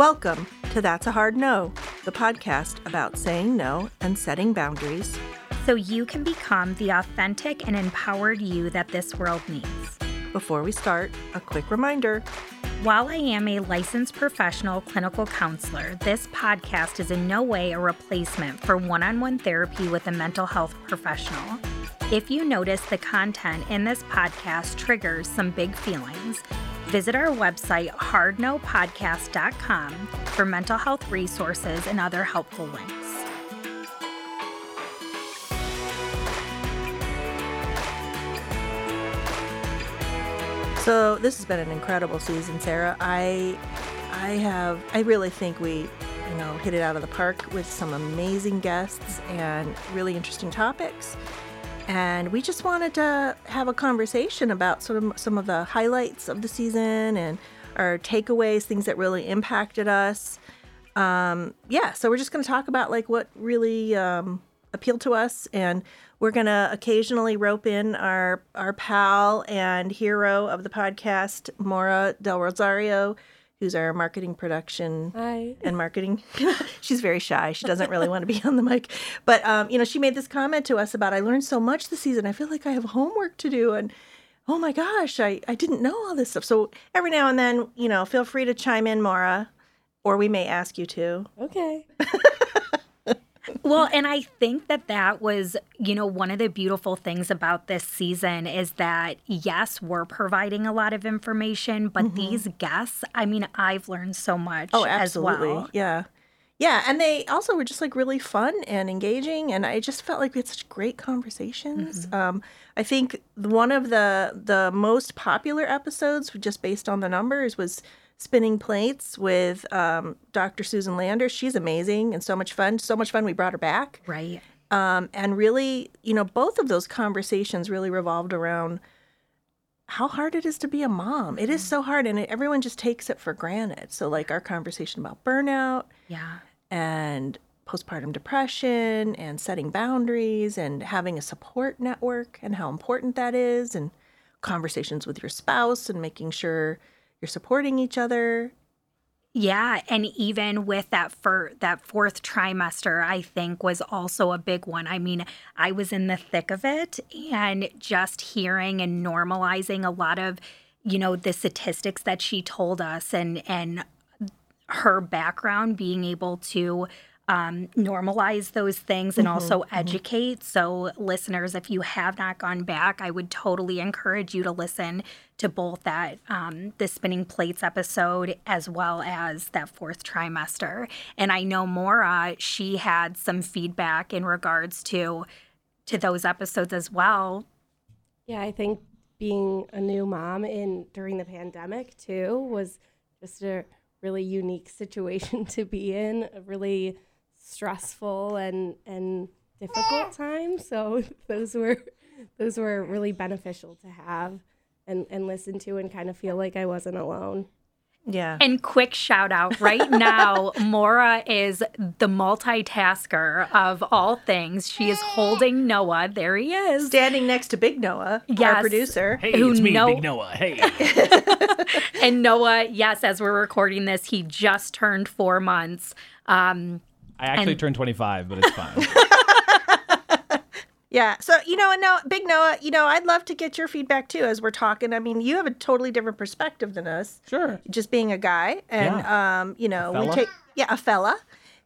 Welcome to That's a Hard No, the podcast about saying no and setting boundaries. so you can become the authentic and empowered you that this world needs. Before we start, a quick reminder While I am a licensed professional clinical counselor, this podcast is in no way a replacement for one on one therapy with a mental health professional. If you notice the content in this podcast triggers some big feelings, visit our website, hardnopodcast.com, for mental health resources and other helpful links. So this has been an incredible season, Sarah. I I have I really think we you know hit it out of the park with some amazing guests and really interesting topics. And we just wanted to have a conversation about sort of some of the highlights of the season and our takeaways, things that really impacted us. Um, yeah, so we're just going to talk about like what really um, appealed to us, and we're going to occasionally rope in our our pal and hero of the podcast, Mora Del Rosario, who's our marketing production Hi. and marketing. She's very shy. She doesn't really want to be on the mic. But um, you know, she made this comment to us about I learned so much this season. I feel like I have homework to do and oh my gosh, I, I didn't know all this stuff. So every now and then, you know, feel free to chime in, Mara, or we may ask you to. Okay. Well, and I think that that was, you know, one of the beautiful things about this season is that, yes, we're providing a lot of information, but these guests, I mean, I've learned so much Oh, as absolutely. well. Yeah. Yeah, and they also were just like really fun and engaging, and I just felt like we had such great conversations. Mm-hmm. Um, I think one of the the most popular episodes, just based on the numbers, was spinning plates with um, Dr. Susan Lander. She's amazing and so much fun. So much fun. We brought her back, Right. um, and really, you know, both of those conversations really revolved around how hard it is to be a mom. It is so hard, and it, everyone just takes it for granted. So, like our conversation about burnout Yeah. and postpartum depression and setting boundaries and having a support network and how important that is and conversations with your spouse and making sure you're supporting each other. Yeah, and even with that for that fourth trimester, I think was also a big one. I mean, I was in the thick of it and just hearing and normalizing a lot of, you know, the statistics that she told us and and her background being able to um, normalize those things and also educate. So, listeners, if you have not gone back, I would totally encourage you to listen to both that um, the spinning plates episode as well as that fourth trimester. And I know Mora, she had some feedback in regards to to those episodes as well. Yeah, I think being a new mom in during the pandemic too was just a really unique situation to be in, a really stressful and and difficult time. So those were those were really beneficial to have and and listen to and kind of feel like I wasn't alone. Yeah. And quick shout out right now, Mora is the multitasker of all things. She is holding Noah. There he is. Standing next to Big Noah, our Yes. producer. Hey, who it's me, know- Big Noah. Hey. And Noah, yes, as we're recording this, he just turned four months. Um, I actually And- turned 25, but it's fine. Yeah. So, you know, and now, Big Noah, you know, I'd love to get your feedback too as we're talking. I mean, you have a totally different perspective than us. sure. just being a guy and um you know we take yeah a fella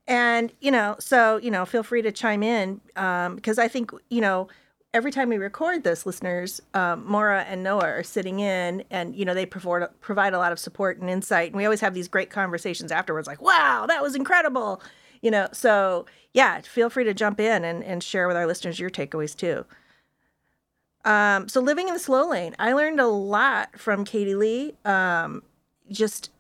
and you know so you know feel free to chime in um because i think you know every time we record this listeners um, mora and noah are sitting in and you know they provide provide a lot of support and insight and we always have these great conversations afterwards like wow that was incredible you know, so yeah, feel free to jump in and, and share with our listeners your takeaways too. Um, so living in the slow lane, I learned a lot from Katie Lee. Um, just,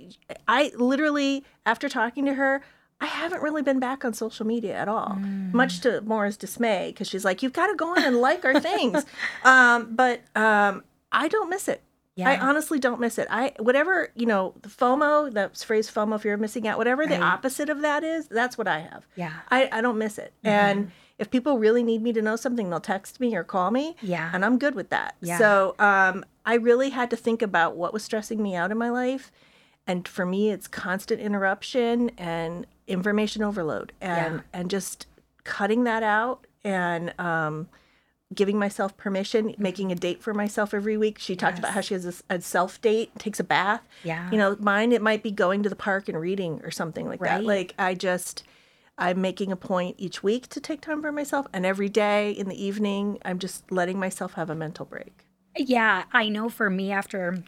I literally, after talking to her, I haven't really been back on social media at all, mm. much to Maura's dismay, because she's like, "You've got to go on and like our things," um, but um, I don't miss it. Yeah. I honestly don't miss it. I whatever you know, the FOMO, that phrase FOMO, if you're missing out, whatever right. the opposite of that is, that's what I have. Yeah, I, I don't miss it. Mm-hmm. And if people really need me to know something, they'll text me or call me. Yeah, and I'm good with that. Yeah. So um, I really had to think about what was stressing me out in my life, and for me, it's constant interruption and information overload, and yeah. and just cutting that out and. Um, giving myself permission, mm-hmm. making a date for myself every week. She talked yes. about how she has a, a, self date, takes a bath. Yeah. You know, mine, it might be going to the park and reading or something like right. that. Like, I just, I'm making a point each week to take time for myself. And every day in the evening, I'm just letting myself have a mental break. Yeah. I know for me, after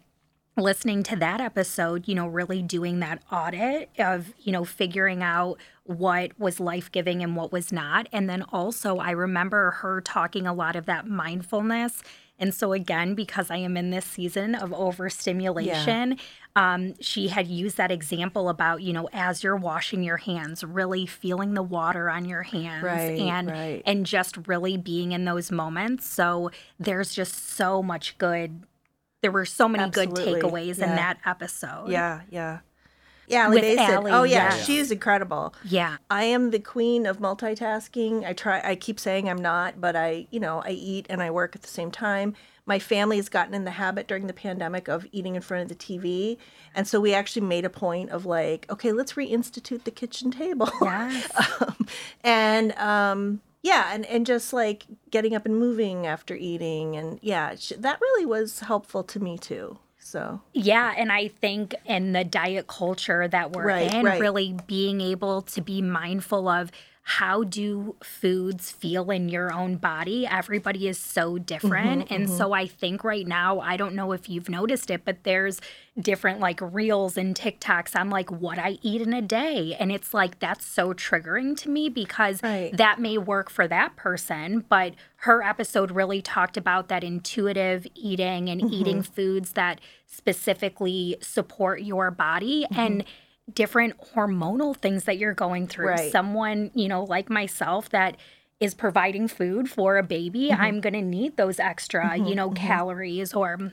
listening to that episode, you know, really doing that audit of, you know, figuring out what was life giving and what was not. And then also, I remember her talking a lot of that mindfulness. And so, again, because I am in this season of overstimulation, yeah. um, she had used that example about, you know, as you're washing your hands, really feeling the water on your hands right, and right. and just really being in those moments. So there's just so much good there were so many Absolutely. good takeaways yeah. in that episode. Yeah, yeah. Yeah, Allie With Allie, oh yeah, yeah, she's incredible. Yeah. I am the queen of multitasking. I try I keep saying I'm not, but I, you know, I eat and I work at the same time. My family has gotten in the habit during the pandemic of eating in front of the TV. And so we actually made a point of like, okay, let's reinstitute the kitchen table. Yes. um, and um yeah and, and just like getting up and moving after eating and yeah that really was helpful to me too so yeah and i think in the diet culture that we're right, in right. really being able to be mindful of how do foods feel in your own body? Everybody is so different. Mm-hmm, and mm-hmm. so I think right now, I don't know if you've noticed it, but there's different like reels and TikToks on like what I eat in a day. And it's like that's so triggering to me because right. that may work for that person, but her episode really talked about that intuitive eating and mm-hmm. eating foods that specifically support your body. Mm-hmm. And different hormonal things that you're going through. Right. Someone, you know, like myself that is providing food for a baby, mm-hmm. I'm going to need those extra, mm-hmm, you know, mm-hmm. calories or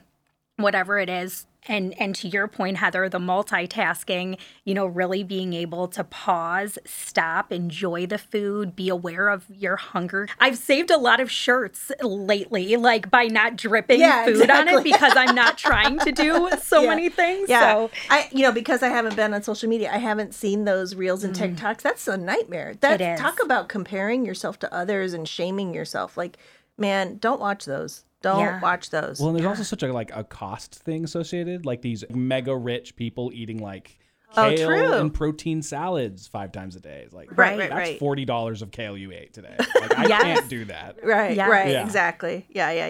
whatever it is and and to your point heather the multitasking you know really being able to pause stop enjoy the food be aware of your hunger i've saved a lot of shirts lately like by not dripping yeah, food exactly. on it because i'm not trying to do so yeah. many things yeah so. i you know because i haven't been on social media i haven't seen those reels and mm. tiktoks that's a nightmare that talk about comparing yourself to others and shaming yourself like man don't watch those don't yeah. watch those. Well, and there's also such a like a cost thing associated, like these mega rich people eating like oh, kale oh, and protein salads five times a day. It's like right, right, that's right. forty dollars of kale you ate today. Like I yes. can't do that. Right, yes. right, yeah. exactly. Yeah, yeah,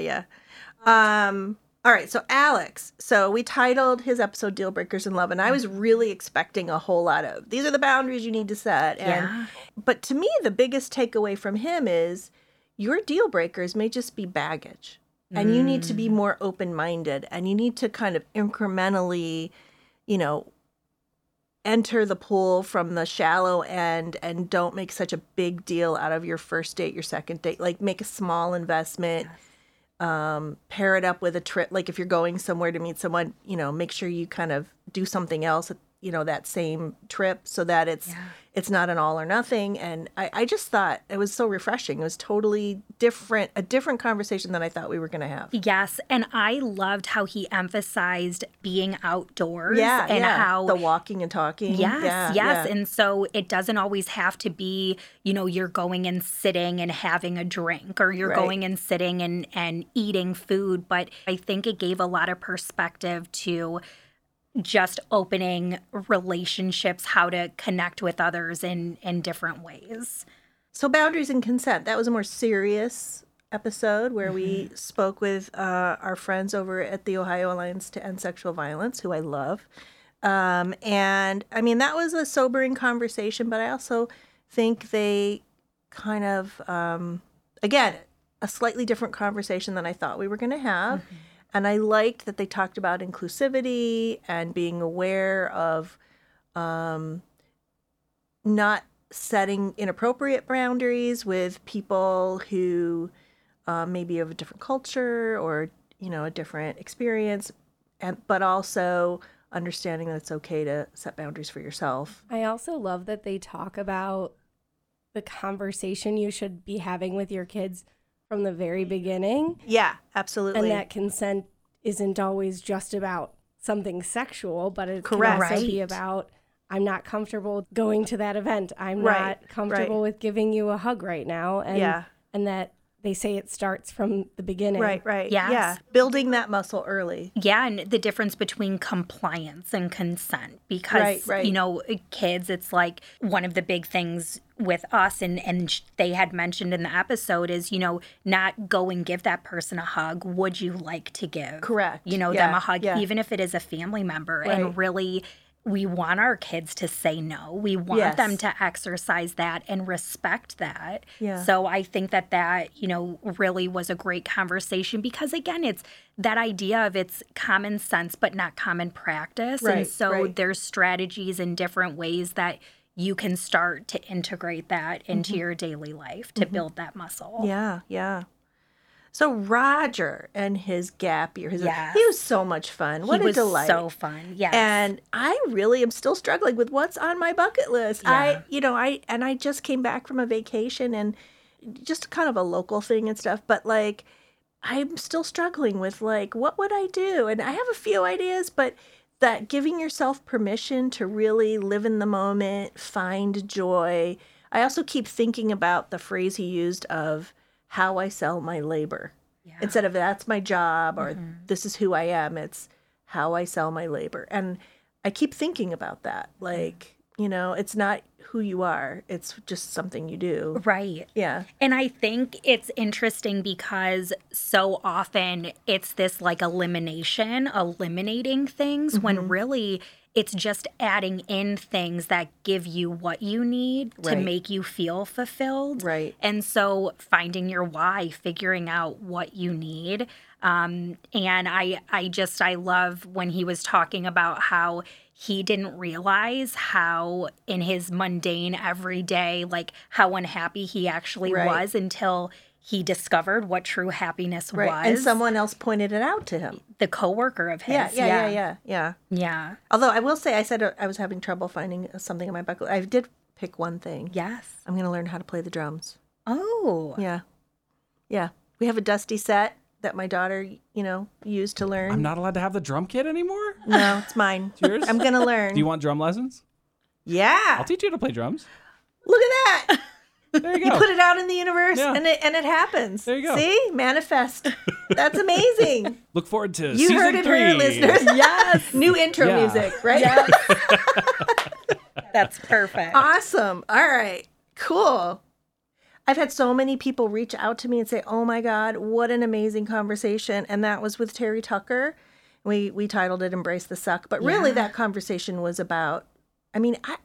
yeah. Um all right, so Alex. So we titled his episode Deal Breakers in Love, and I was really expecting a whole lot of these are the boundaries you need to set. And yeah. but to me, the biggest takeaway from him is your deal breakers may just be baggage and you need to be mm. more open minded and you need to kind of incrementally you know enter the pool from the shallow end and don't make such a big deal out of your first date your second date like make a small investment yes. um, pair it up with a trip like if you're going somewhere to meet someone you know make sure you kind of do something else you know that same trip so that it's yeah. it's not an all or nothing and I, I just thought it was so refreshing it was totally different a different conversation than i thought we were going to have yes and i loved how he emphasized being outdoors yeah and yeah. how the walking and talking yes yeah, yes and so it doesn't always have to be you know you're going and sitting and having a drink or you're right. going and sitting and and eating food but i think it gave a lot of perspective to just opening relationships, how to connect with others in in different ways. So boundaries and consent. That was a more serious episode where mm-hmm. we spoke with uh, our friends over at the Ohio Alliance to End Sexual Violence, who I love. Um, and I mean, that was a sobering conversation, but I also think they kind of, um, again, a slightly different conversation than I thought we were going to have. Mm-hmm. And I liked that they talked about inclusivity and being aware of um, not setting inappropriate boundaries with people who uh, maybe of a different culture or you know a different experience, and but also understanding that it's okay to set boundaries for yourself. I also love that they talk about the conversation you should be having with your kids from the very mm-hmm. beginning. Yeah, absolutely. And that consent isn't always just about something sexual, but it Correct. can also right. be about I'm not comfortable going to that event. I'm right. not comfortable right. with giving you a hug right now. And yeah. and that they say it starts from the beginning. Right, right. Yes. Yeah. Building that muscle early. Yeah, and the difference between compliance and consent because right, right. you know, kids it's like one of the big things with us and and they had mentioned in the episode is, you know, not go and give that person a hug. Would you like to give? Correct. You know, yeah, them a hug yeah. even if it is a family member right. and really we want our kids to say no. We want yes. them to exercise that and respect that. Yeah. So I think that that, you know, really was a great conversation because again, it's that idea of it's common sense but not common practice. Right, and so right. there's strategies and different ways that you can start to integrate that into mm-hmm. your daily life to mm-hmm. build that muscle. Yeah, yeah. So Roger and his gap year, his yes. he was so much fun. What he a delight! So fun, yeah. And I really am still struggling with what's on my bucket list. Yeah. I, you know, I and I just came back from a vacation and just kind of a local thing and stuff, but like I'm still struggling with like what would I do? And I have a few ideas, but that giving yourself permission to really live in the moment, find joy. I also keep thinking about the phrase he used of how I sell my labor. Yeah. Instead of that's my job or mm-hmm. this is who I am, it's how I sell my labor. And I keep thinking about that. Like, you know, it's not who you are, it's just something you do. Right. Yeah. And I think it's interesting because so often it's this like elimination, eliminating things mm-hmm. when really it's just adding in things that give you what you need right. to make you feel fulfilled. Right. And so finding your why, figuring out what you need. Um, and I, I just, I love when he was talking about how he didn't realize how in his mundane everyday, like how unhappy he actually right. was until he discovered what true happiness right. was. And someone else pointed it out to him. The coworker of his. Yeah, yeah, yeah, yeah, yeah. Yeah. Although I will say, I said uh, I was having trouble finding something in my bucket. I did pick one thing. Yes. I'm going to learn how to play the drums. Oh. Yeah. Yeah. We have a dusty set that my daughter, you know, used to learn. I'm not allowed to have the drum kit anymore? No, it's mine. it's yours? I'm going to learn. Do you want drum lessons? Yeah. I'll teach you how to play drums. Look at that. There you go. You put it out in the universe yeah. and it and it happens. There you go. See? Manifest. That's amazing. Look forward to you heard it three. here, listeners. yes. New intro yeah. music, right? Yes. That's perfect. Awesome. All right. Cool. I've had so many people reach out to me and say, "Oh my God, what an amazing conversation!" And that was with Terry Tucker. We we titled it "Embrace the Suck," but really yeah. that conversation was about. I mean, I,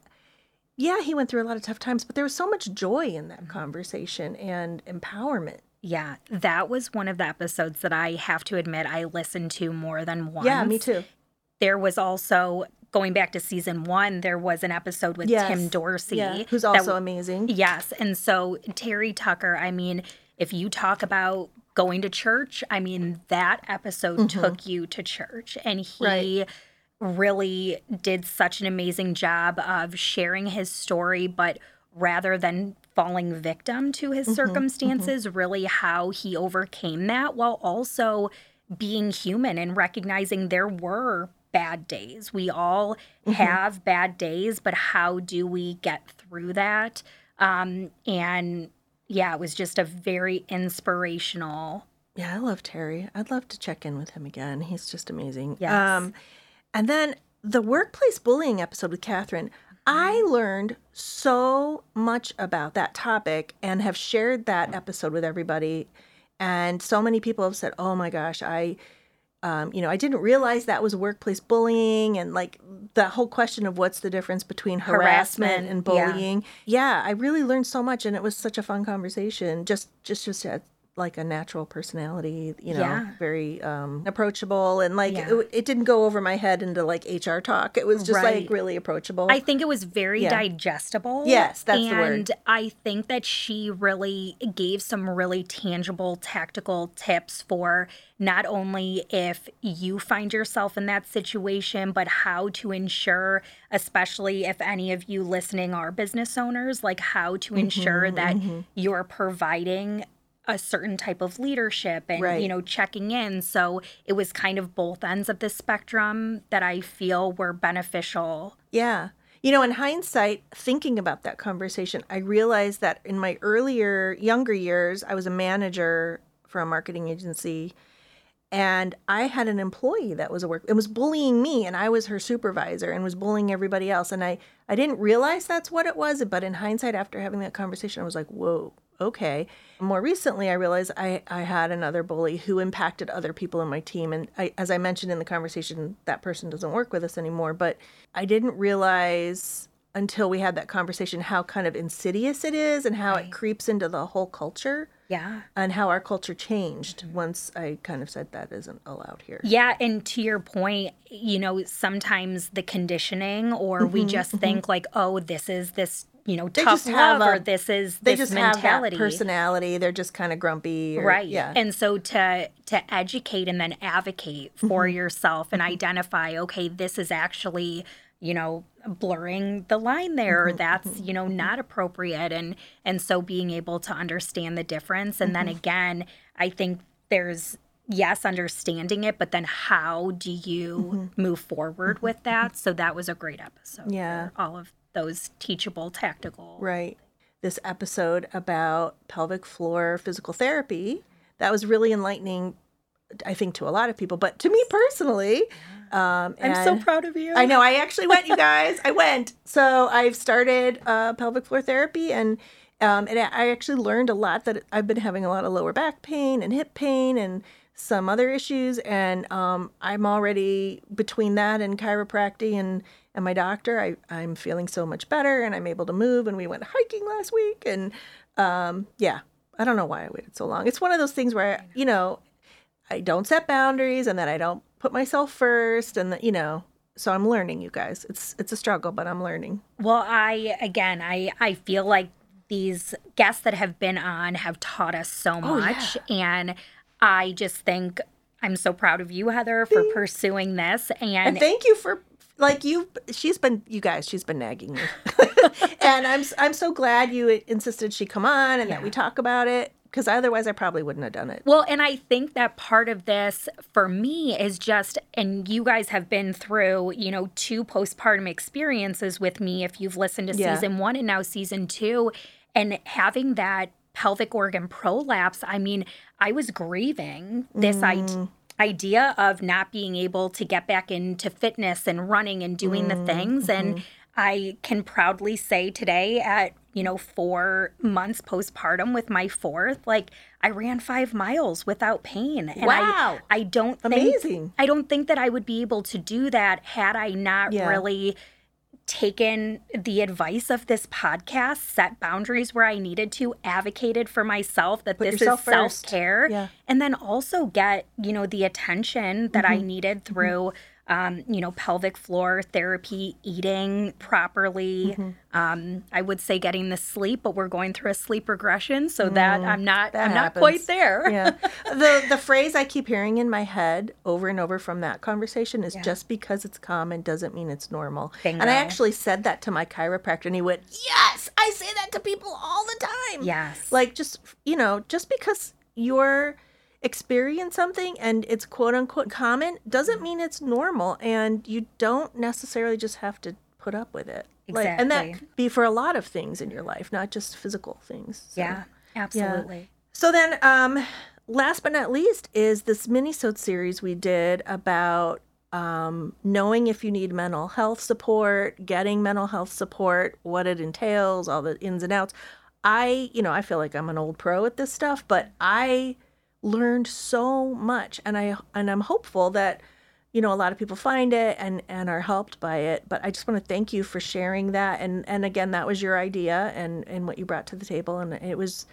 yeah, he went through a lot of tough times, but there was so much joy in that conversation and empowerment. Yeah, that was one of the episodes that I have to admit I listened to more than once. Yeah, me too. There was also going back to season one, there was an episode with yes. Tim Dorsey, yeah, who's also amazing. Yes, and so Terry Tucker. I mean, if you talk about going to church, I mean that episode mm-hmm. took you to church, and he. Right really did such an amazing job of sharing his story, but rather than falling victim to his mm-hmm, circumstances, mm-hmm. really how he overcame that while also being human and recognizing there were bad days. We all mm-hmm. have bad days, but how do we get through that? Um, and yeah, it was just a very inspirational. Yeah, I love Terry. I'd love to check in with him again. He's just amazing. Yes. Um, and then the workplace bullying episode with Catherine, I mm-hmm. learned so much about that topic and have shared that episode with everybody. And so many people have said, oh my gosh, I um, you know, I didn't realize that was workplace bullying and like the whole question of what's the difference between harassment, harassment and bullying. Yeah. yeah. I really learned so much and it was such a fun conversation. Just just just like a natural personality, you know, yeah. very um, approachable. And like yeah. it, it, didn't go over my head into like HR talk. It was just right. like really approachable. I think it was very yeah. digestible. Yes, that's and the word. And I think that she really gave some really tangible tactical tips for not only if you find yourself in that situation, but how to ensure, especially if any of you listening are business owners, like how to ensure mm-hmm, that mm-hmm. you're providing a certain type of leadership and right. you know checking in. So it was kind of both ends of the spectrum that i feel were beneficial. Yeah. You know in hindsight thinking about that conversation i realized that in my earlier younger years i was a manager for a marketing agency and I had an employee that was a work it was bullying me and I was her supervisor and was bullying everybody else. And I I didn't realize that's what it was but in hindsight after having that conversation I was like whoa okay. More recently, I realized I, I had another bully who impacted other people in my team. And I, as I mentioned in the conversation, that person doesn't work with us anymore. But I didn't realize until we had that conversation how kind of insidious it is and how right. it creeps into the whole culture. Yeah. And how our culture changed once I kind of said that isn't allowed here. Yeah. And to your point, you know, sometimes the conditioning, or mm-hmm, we just mm-hmm. think like, oh, this is this you know they tough love a, or this is they this just mentality have that personality they're just kind of grumpy or, right yeah and so to to educate and then advocate for mm-hmm. yourself and mm-hmm. identify okay this is actually you know blurring the line there mm-hmm. that's mm-hmm. you know not appropriate and and so being able to understand the difference and then mm-hmm. again i think there's yes understanding it but then how do you mm-hmm. move forward with that so that was a great episode yeah all of those teachable tactical right. This episode about pelvic floor physical therapy that was really enlightening i think to a lot of people but to me personally um, i'm so proud of you. I know i actually went you guys i went. So i've started uh, pelvic floor therapy and um, and I actually learned a lot that I've been having a lot of lower back pain and hip pain and some other issues. And um, I'm already between that and chiropractic and and my doctor, I, I'm feeling so much better and I'm able to move. And we went hiking last week. And um, yeah, I don't know why I waited so long. It's one of those things where, you know, I don't set boundaries and that I don't put myself first. And, that, you know, so I'm learning, you guys. It's it's a struggle, but I'm learning. Well, I again, I I feel like these guests that have been on have taught us so much, oh, yeah. and I just think I'm so proud of you, Heather, for pursuing this, and, and thank you for like you she's been you guys she's been nagging me and i'm i'm so glad you insisted she come on and yeah. that we talk about it because otherwise i probably wouldn't have done it well and i think that part of this for me is just and you guys have been through you know two postpartum experiences with me if you've listened to yeah. season one and now season two and having that pelvic organ prolapse i mean i was grieving this mm. idea idea of not being able to get back into fitness and running and doing mm, the things. Mm-hmm. And I can proudly say today at, you know, four months postpartum with my fourth, like I ran five miles without pain. And wow. I, I don't think Amazing. I don't think that I would be able to do that had I not yeah. really taken the advice of this podcast, set boundaries where I needed to, advocated for myself that Put this is self care, yeah. and then also get, you know, the attention that mm-hmm. I needed mm-hmm. through. Mm-hmm um, you know, pelvic floor therapy, eating properly. Mm-hmm. Um, I would say getting the sleep, but we're going through a sleep regression, so mm, that I'm not that I'm happens. not quite there. yeah. The the phrase I keep hearing in my head over and over from that conversation is yeah. just because it's common doesn't mean it's normal. Bingo. And I actually said that to my chiropractor and he went, "Yes, I say that to people all the time." Yes. Like just, you know, just because you're experience something and it's quote unquote common doesn't mean it's normal and you don't necessarily just have to put up with it. Exactly. Like, and that could be for a lot of things in your life, not just physical things. So, yeah, absolutely. Yeah. So then um last but not least is this mini-sode series we did about um, knowing if you need mental health support, getting mental health support, what it entails, all the ins and outs. I, you know, I feel like I'm an old pro at this stuff, but I learned so much and I and I'm hopeful that you know a lot of people find it and and are helped by it but i just want to thank you for sharing that and and again that was your idea and and what you brought to the table and it was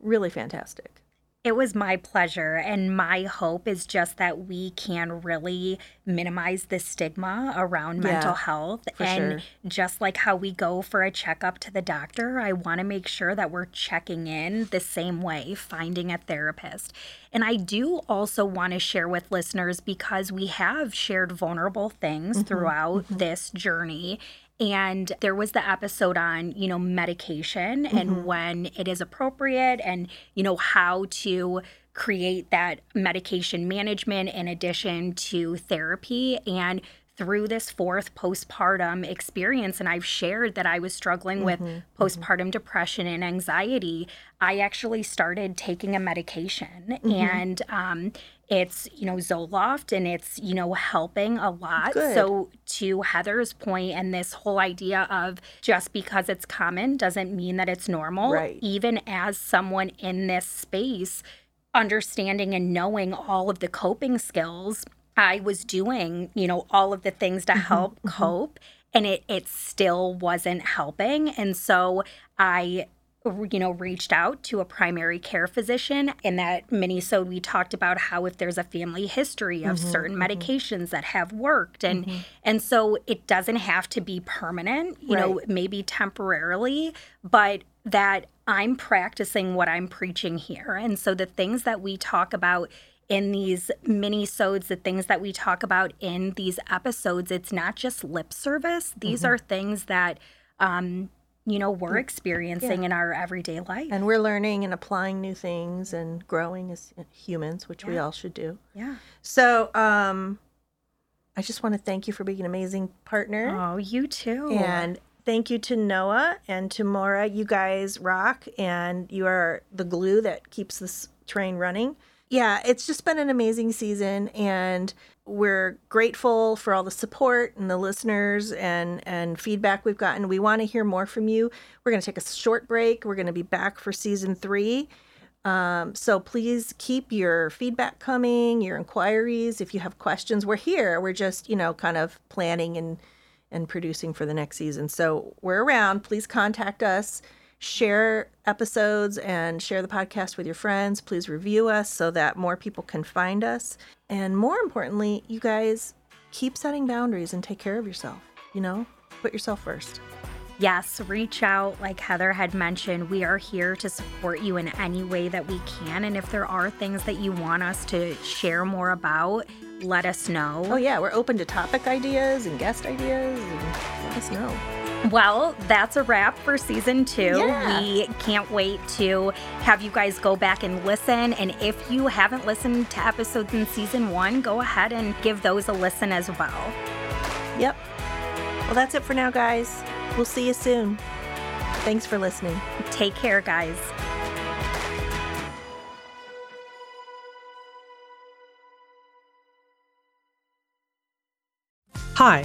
really fantastic it was my pleasure. And my hope is just that we can really minimize the stigma around yeah, mental health. And sure. just like how we go for a checkup to the doctor, I want to make sure that we're checking in the same way, finding a therapist. And I do also want to share with listeners because we have shared vulnerable things mm-hmm, throughout mm-hmm. this journey and there was the episode on you know medication mm-hmm. and when it is appropriate and you know how to create that medication management in addition to therapy and through this fourth postpartum experience and I've shared that I was struggling mm-hmm, with postpartum mm-hmm. depression and anxiety I actually started taking a medication mm-hmm. and um, it's you know Zoloft and it's you know helping a lot. Good. So to Heather's point and this whole idea of just because it's common doesn't mean that it's normal. Right. Even as someone in this space, understanding and knowing all of the coping skills, I was doing you know all of the things to mm-hmm, help mm-hmm. cope. And it, it still wasn't helping. And so I you know, reached out to a primary care physician. In that minisode, we talked about how if there's a family history of mm-hmm, certain mm-hmm. medications that have worked, and mm-hmm. and so it doesn't have to be permanent. You right. know, maybe temporarily, but that I'm practicing what I'm preaching here, and so the things that we talk about in these mini-sodes, the things that we talk about in these episodes, it's not just lip service. These mm-hmm. are things that um, you know we're experiencing yeah. in our everyday life and we're learning and applying new things and growing as humans which yeah. we all should do yeah so um i just want to thank you for being an amazing partner oh you too and thank you to noah and to Maura you guys rock and you are the glue that keeps this train running yeah it's just been an amazing season and we're grateful for all the support and the listeners and and feedback we've gotten. We want to hear more from you. We're going to take a short break. We're going to be back for season three. Um, so please keep your feedback coming, your inquiries. If you have questions, we're here. We're just you know kind of planning and and producing for the next season. So we're around. Please contact us share episodes and share the podcast with your friends. Please review us so that more people can find us. And more importantly, you guys keep setting boundaries and take care of yourself. You know, put yourself first. Yes, reach out. Like Heather had mentioned, we are here to support you in any way that we can. And if there are things that you want us to share more about, let us know. Oh, yeah, we're open to topic ideas and guest ideas. And let us know. Well, that's a wrap for season two. Yeah. We can't wait to have you guys go back and listen. And if you haven't listened to episodes in season one, go ahead and give those a listen as well. Yep. Well, that's it for now, guys. We'll see you soon. Thanks for listening. Take care, guys. Hi,